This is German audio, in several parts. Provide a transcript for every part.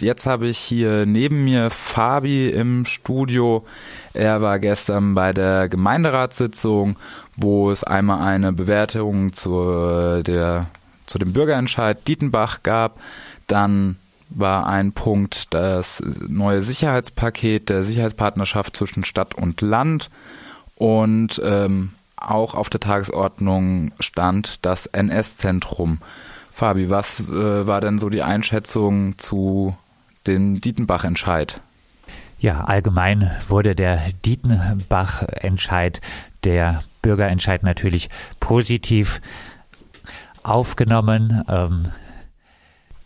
jetzt habe ich hier neben mir Fabi im Studio. Er war gestern bei der Gemeinderatssitzung, wo es einmal eine Bewertung zu, der, zu dem Bürgerentscheid Dietenbach gab. Dann war ein Punkt das neue Sicherheitspaket der Sicherheitspartnerschaft zwischen Stadt und Land. Und ähm, auch auf der Tagesordnung stand das NS-Zentrum. Fabi, was äh, war denn so die Einschätzung zu dem Dietenbach-Entscheid? Ja, allgemein wurde der Dietenbach-Entscheid, der Bürgerentscheid natürlich positiv aufgenommen. Ähm,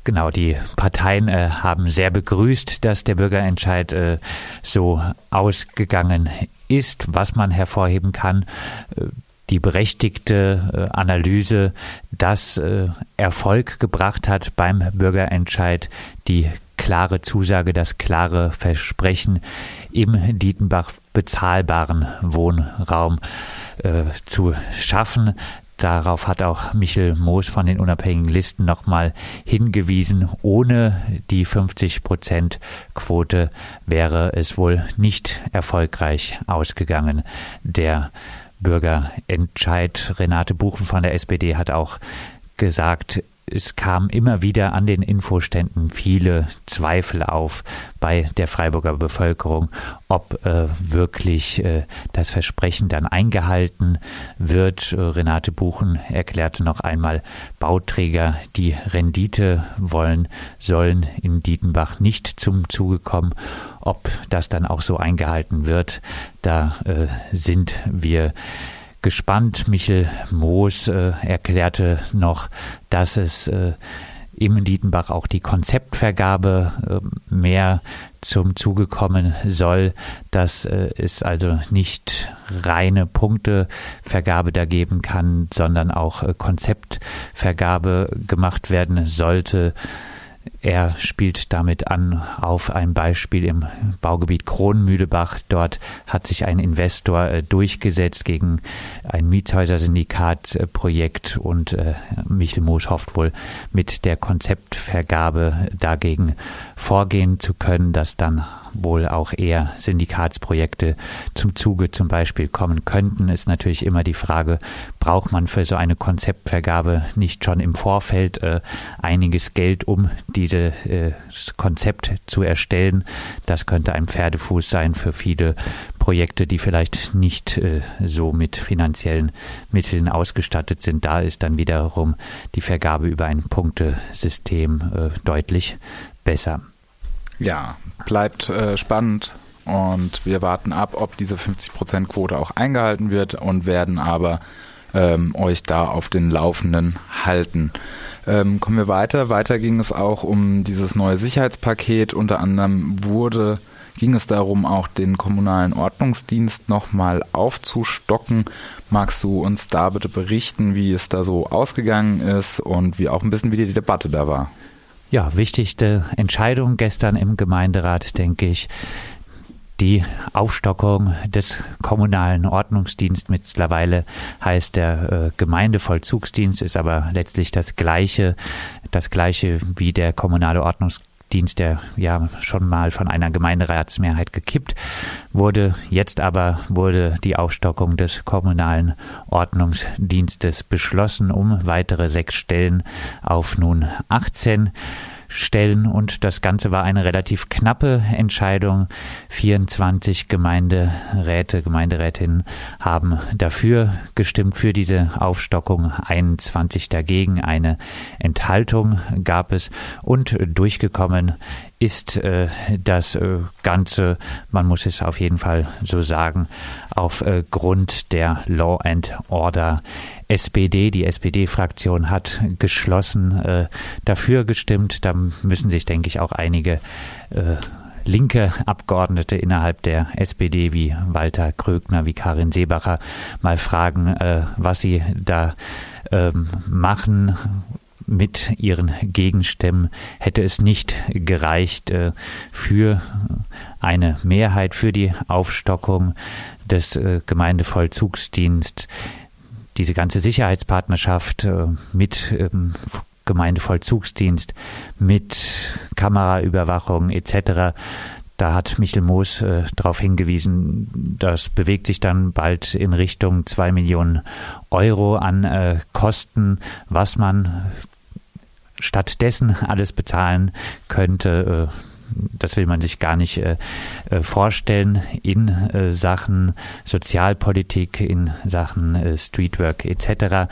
Genau, die Parteien äh, haben sehr begrüßt, dass der Bürgerentscheid äh, so ausgegangen ist. Was man hervorheben kann, äh, die berechtigte äh, Analyse, dass äh, Erfolg gebracht hat beim Bürgerentscheid, die klare Zusage, das klare Versprechen, im Dietenbach bezahlbaren Wohnraum äh, zu schaffen. Darauf hat auch Michel Moos von den unabhängigen Listen nochmal hingewiesen. Ohne die 50 Prozent Quote wäre es wohl nicht erfolgreich ausgegangen. Der Bürgerentscheid Renate Buchen von der SPD hat auch gesagt, es kam immer wieder an den Infoständen viele Zweifel auf bei der Freiburger Bevölkerung, ob äh, wirklich äh, das Versprechen dann eingehalten wird. Äh, Renate Buchen erklärte noch einmal, Bauträger, die Rendite wollen, sollen in Dietenbach nicht zum Zuge kommen. Ob das dann auch so eingehalten wird, da äh, sind wir gespannt. Michel Moos äh, erklärte noch, dass es äh, im Dietenbach auch die Konzeptvergabe äh, mehr zum Zuge kommen soll, dass äh, es also nicht reine Punktevergabe da geben kann, sondern auch äh, Konzeptvergabe gemacht werden sollte. Er spielt damit an auf ein Beispiel im Baugebiet Kronmühlebach. Dort hat sich ein Investor äh, durchgesetzt gegen ein Mietshäuser-Syndikat-Projekt und äh, Michel Mosch hofft wohl mit der Konzeptvergabe dagegen vorgehen zu können, dass dann wohl auch eher Syndikatsprojekte zum Zuge zum Beispiel kommen könnten, ist natürlich immer die Frage, braucht man für so eine Konzeptvergabe nicht schon im Vorfeld äh, einiges Geld, um dieses äh, Konzept zu erstellen? Das könnte ein Pferdefuß sein für viele Projekte, die vielleicht nicht äh, so mit finanziellen Mitteln ausgestattet sind. Da ist dann wiederum die Vergabe über ein Punktesystem äh, deutlich besser. Ja, bleibt äh, spannend und wir warten ab, ob diese 50%-Quote auch eingehalten wird und werden aber ähm, euch da auf den Laufenden halten. Ähm, kommen wir weiter. Weiter ging es auch um dieses neue Sicherheitspaket. Unter anderem wurde ging es darum, auch den kommunalen Ordnungsdienst nochmal aufzustocken. Magst du uns da bitte berichten, wie es da so ausgegangen ist und wie auch ein bisschen wie die Debatte da war? Ja, wichtigste Entscheidung gestern im Gemeinderat, denke ich. Die Aufstockung des kommunalen Ordnungsdienstes mittlerweile heißt der äh, Gemeindevollzugsdienst, ist aber letztlich das gleiche, das gleiche wie der kommunale Ordnungsdienst Dienst, der ja schon mal von einer Gemeinderatsmehrheit gekippt wurde. Jetzt aber wurde die Aufstockung des kommunalen Ordnungsdienstes beschlossen um weitere sechs Stellen auf nun 18 stellen. Und das Ganze war eine relativ knappe Entscheidung. 24 Gemeinderäte, Gemeinderätinnen haben dafür gestimmt, für diese Aufstockung, 21 dagegen. Eine Enthaltung gab es und durchgekommen ist äh, das äh, Ganze, man muss es auf jeden Fall so sagen, aufgrund äh, der Law and Order SPD. Die SPD-Fraktion hat geschlossen äh, dafür gestimmt. Da müssen sich, denke ich, auch einige äh, linke Abgeordnete innerhalb der SPD wie Walter Krögner, wie Karin Seebacher mal fragen, äh, was sie da ähm, machen mit ihren Gegenstimmen hätte es nicht gereicht äh, für eine Mehrheit für die Aufstockung des äh, Gemeindevollzugsdienstes. Diese ganze Sicherheitspartnerschaft äh, mit ähm, Gemeindevollzugsdienst mit Kameraüberwachung etc. Da hat Michel Moos äh, darauf hingewiesen, das bewegt sich dann bald in Richtung zwei Millionen Euro an äh, Kosten, was man stattdessen alles bezahlen könnte. Äh, das will man sich gar nicht äh, äh vorstellen in äh, Sachen Sozialpolitik, in Sachen äh, Streetwork etc.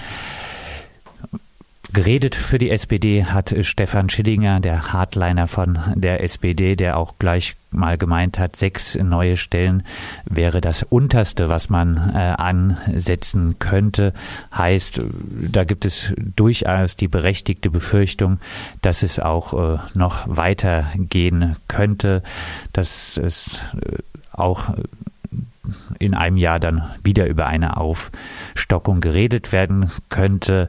Geredet für die SPD hat Stefan Schillinger, der Hardliner von der SPD, der auch gleich mal gemeint hat, sechs neue Stellen wäre das unterste, was man äh, ansetzen könnte. Heißt, da gibt es durchaus die berechtigte Befürchtung, dass es auch äh, noch weitergehen könnte, dass es äh, auch in einem Jahr dann wieder über eine Aufstockung geredet werden könnte.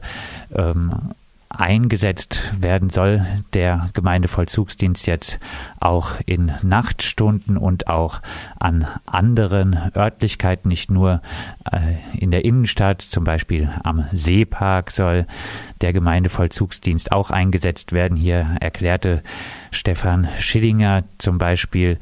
Ähm, eingesetzt werden soll der Gemeindevollzugsdienst jetzt auch in Nachtstunden und auch an anderen Örtlichkeiten, nicht nur äh, in der Innenstadt, zum Beispiel am Seepark soll der Gemeindevollzugsdienst auch eingesetzt werden. Hier erklärte Stefan Schillinger zum Beispiel,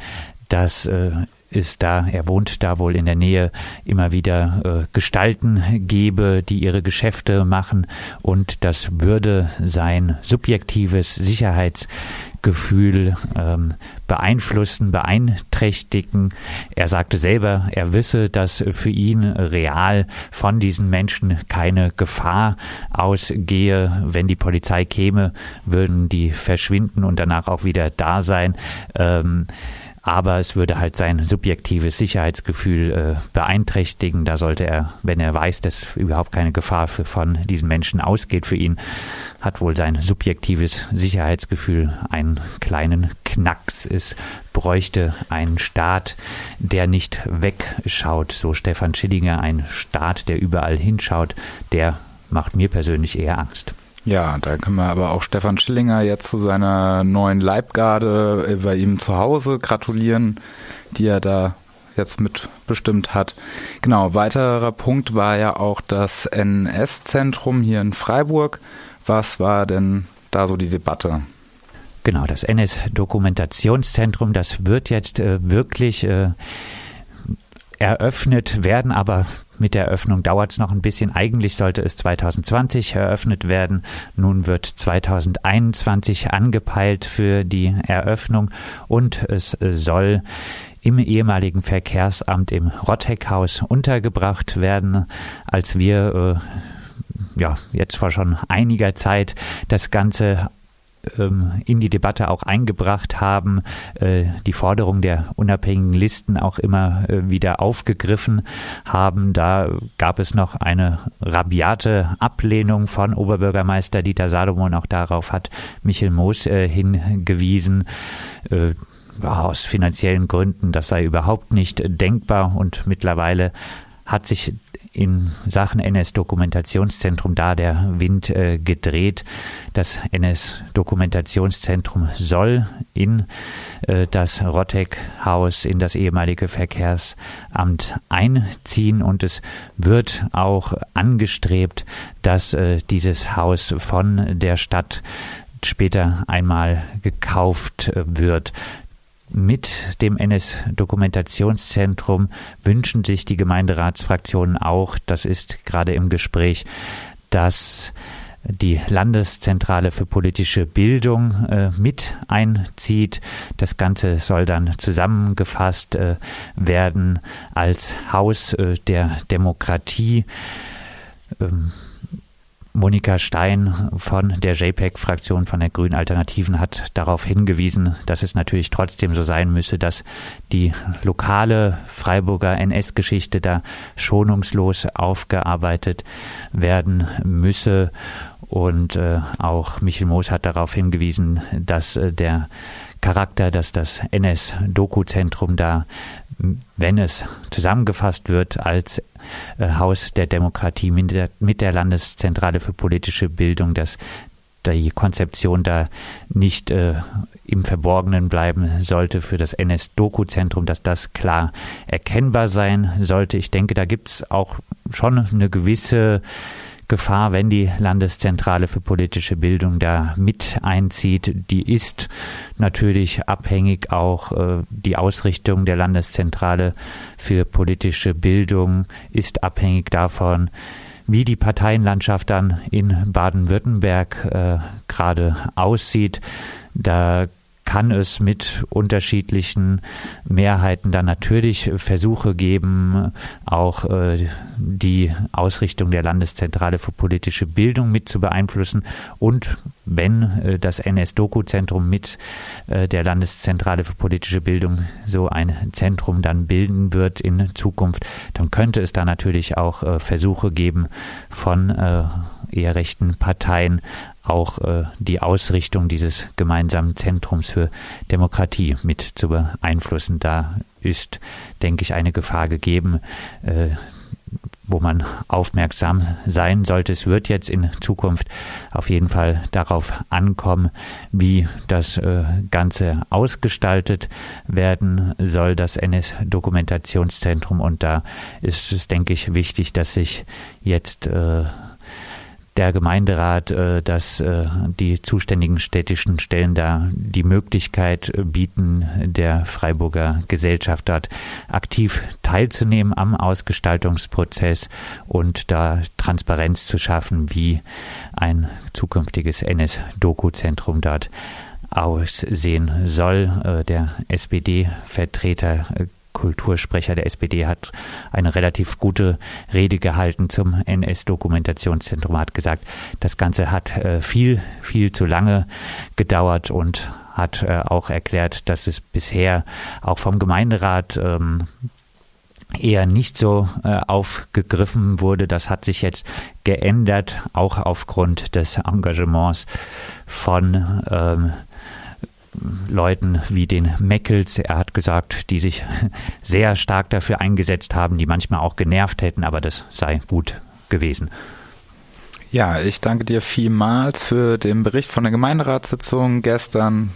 dass äh, ist da, er wohnt da wohl in der Nähe, immer wieder äh, Gestalten gebe, die ihre Geschäfte machen und das würde sein subjektives Sicherheitsgefühl ähm, beeinflussen, beeinträchtigen. Er sagte selber, er wisse, dass für ihn real von diesen Menschen keine Gefahr ausgehe. Wenn die Polizei käme, würden die verschwinden und danach auch wieder da sein. Ähm, aber es würde halt sein subjektives Sicherheitsgefühl äh, beeinträchtigen. Da sollte er, wenn er weiß, dass überhaupt keine Gefahr für, von diesen Menschen ausgeht für ihn, hat wohl sein subjektives Sicherheitsgefühl einen kleinen Knacks. Es bräuchte einen Staat, der nicht wegschaut, so Stefan Schillinger, ein Staat, der überall hinschaut, der macht mir persönlich eher Angst. Ja, da können wir aber auch Stefan Schillinger jetzt zu seiner neuen Leibgarde bei ihm zu Hause gratulieren, die er da jetzt mitbestimmt hat. Genau, weiterer Punkt war ja auch das NS-Zentrum hier in Freiburg. Was war denn da so die Debatte? Genau, das NS-Dokumentationszentrum, das wird jetzt äh, wirklich äh, eröffnet werden, aber mit der Eröffnung dauert es noch ein bisschen. Eigentlich sollte es 2020 eröffnet werden. Nun wird 2021 angepeilt für die Eröffnung und es soll im ehemaligen Verkehrsamt im Rotteckhaus untergebracht werden. Als wir äh, ja, jetzt vor schon einiger Zeit das Ganze in die Debatte auch eingebracht haben, äh, die Forderung der unabhängigen Listen auch immer äh, wieder aufgegriffen haben. Da gab es noch eine rabiate Ablehnung von Oberbürgermeister Dieter Salomon. Auch darauf hat Michel Moos äh, hingewiesen aus finanziellen Gründen, das sei überhaupt nicht denkbar und mittlerweile hat sich in Sachen NS-Dokumentationszentrum da der Wind äh, gedreht. Das NS-Dokumentationszentrum soll in äh, das Rotteck-Haus, in das ehemalige Verkehrsamt einziehen und es wird auch angestrebt, dass äh, dieses Haus von der Stadt später einmal gekauft äh, wird. Mit dem NS-Dokumentationszentrum wünschen sich die Gemeinderatsfraktionen auch, das ist gerade im Gespräch, dass die Landeszentrale für politische Bildung äh, mit einzieht. Das Ganze soll dann zusammengefasst äh, werden als Haus äh, der Demokratie. Ähm, Monika Stein von der JPEG-Fraktion von der Grünen Alternativen hat darauf hingewiesen, dass es natürlich trotzdem so sein müsse, dass die lokale Freiburger NS-Geschichte da schonungslos aufgearbeitet werden müsse. Und äh, auch Michel Moos hat darauf hingewiesen, dass äh, der Charakter, dass das NS-Doku-Zentrum da, wenn es zusammengefasst wird als äh, Haus der Demokratie mit der, mit der Landeszentrale für politische Bildung, dass die Konzeption da nicht äh, im Verborgenen bleiben sollte für das NS-Doku-Zentrum, dass das klar erkennbar sein sollte. Ich denke, da gibt es auch schon eine gewisse Gefahr, wenn die Landeszentrale für politische Bildung da mit einzieht. Die ist natürlich abhängig auch äh, die Ausrichtung der Landeszentrale für politische Bildung ist abhängig davon, wie die Parteienlandschaft dann in Baden-Württemberg äh, gerade aussieht. Da kann es mit unterschiedlichen Mehrheiten dann natürlich Versuche geben, auch äh, die Ausrichtung der Landeszentrale für politische Bildung mit zu beeinflussen. Und wenn äh, das NS-Doku-Zentrum mit äh, der Landeszentrale für politische Bildung so ein Zentrum dann bilden wird in Zukunft, dann könnte es da natürlich auch Versuche geben von eher rechten Parteien auch äh, die Ausrichtung dieses gemeinsamen Zentrums für Demokratie mit zu beeinflussen. Da ist, denke ich, eine Gefahr gegeben, äh, wo man aufmerksam sein sollte. Es wird jetzt in Zukunft auf jeden Fall darauf ankommen, wie das äh, Ganze ausgestaltet werden soll, das NS-Dokumentationszentrum. Und da ist es, denke ich, wichtig, dass sich jetzt äh, der Gemeinderat, äh, dass äh, die zuständigen städtischen Stellen da die Möglichkeit bieten, der Freiburger Gesellschaft dort aktiv teilzunehmen am Ausgestaltungsprozess und da Transparenz zu schaffen, wie ein zukünftiges NS-Doku-Zentrum dort aussehen soll. Äh, der SPD-Vertreter Kultursprecher der SPD hat eine relativ gute Rede gehalten zum NS-Dokumentationszentrum, hat gesagt, das Ganze hat äh, viel, viel zu lange gedauert und hat äh, auch erklärt, dass es bisher auch vom Gemeinderat ähm, eher nicht so äh, aufgegriffen wurde. Das hat sich jetzt geändert, auch aufgrund des Engagements von ähm, Leuten wie den Meckels, er hat gesagt, die sich sehr stark dafür eingesetzt haben, die manchmal auch genervt hätten, aber das sei gut gewesen. Ja, ich danke dir vielmals für den Bericht von der Gemeinderatssitzung gestern.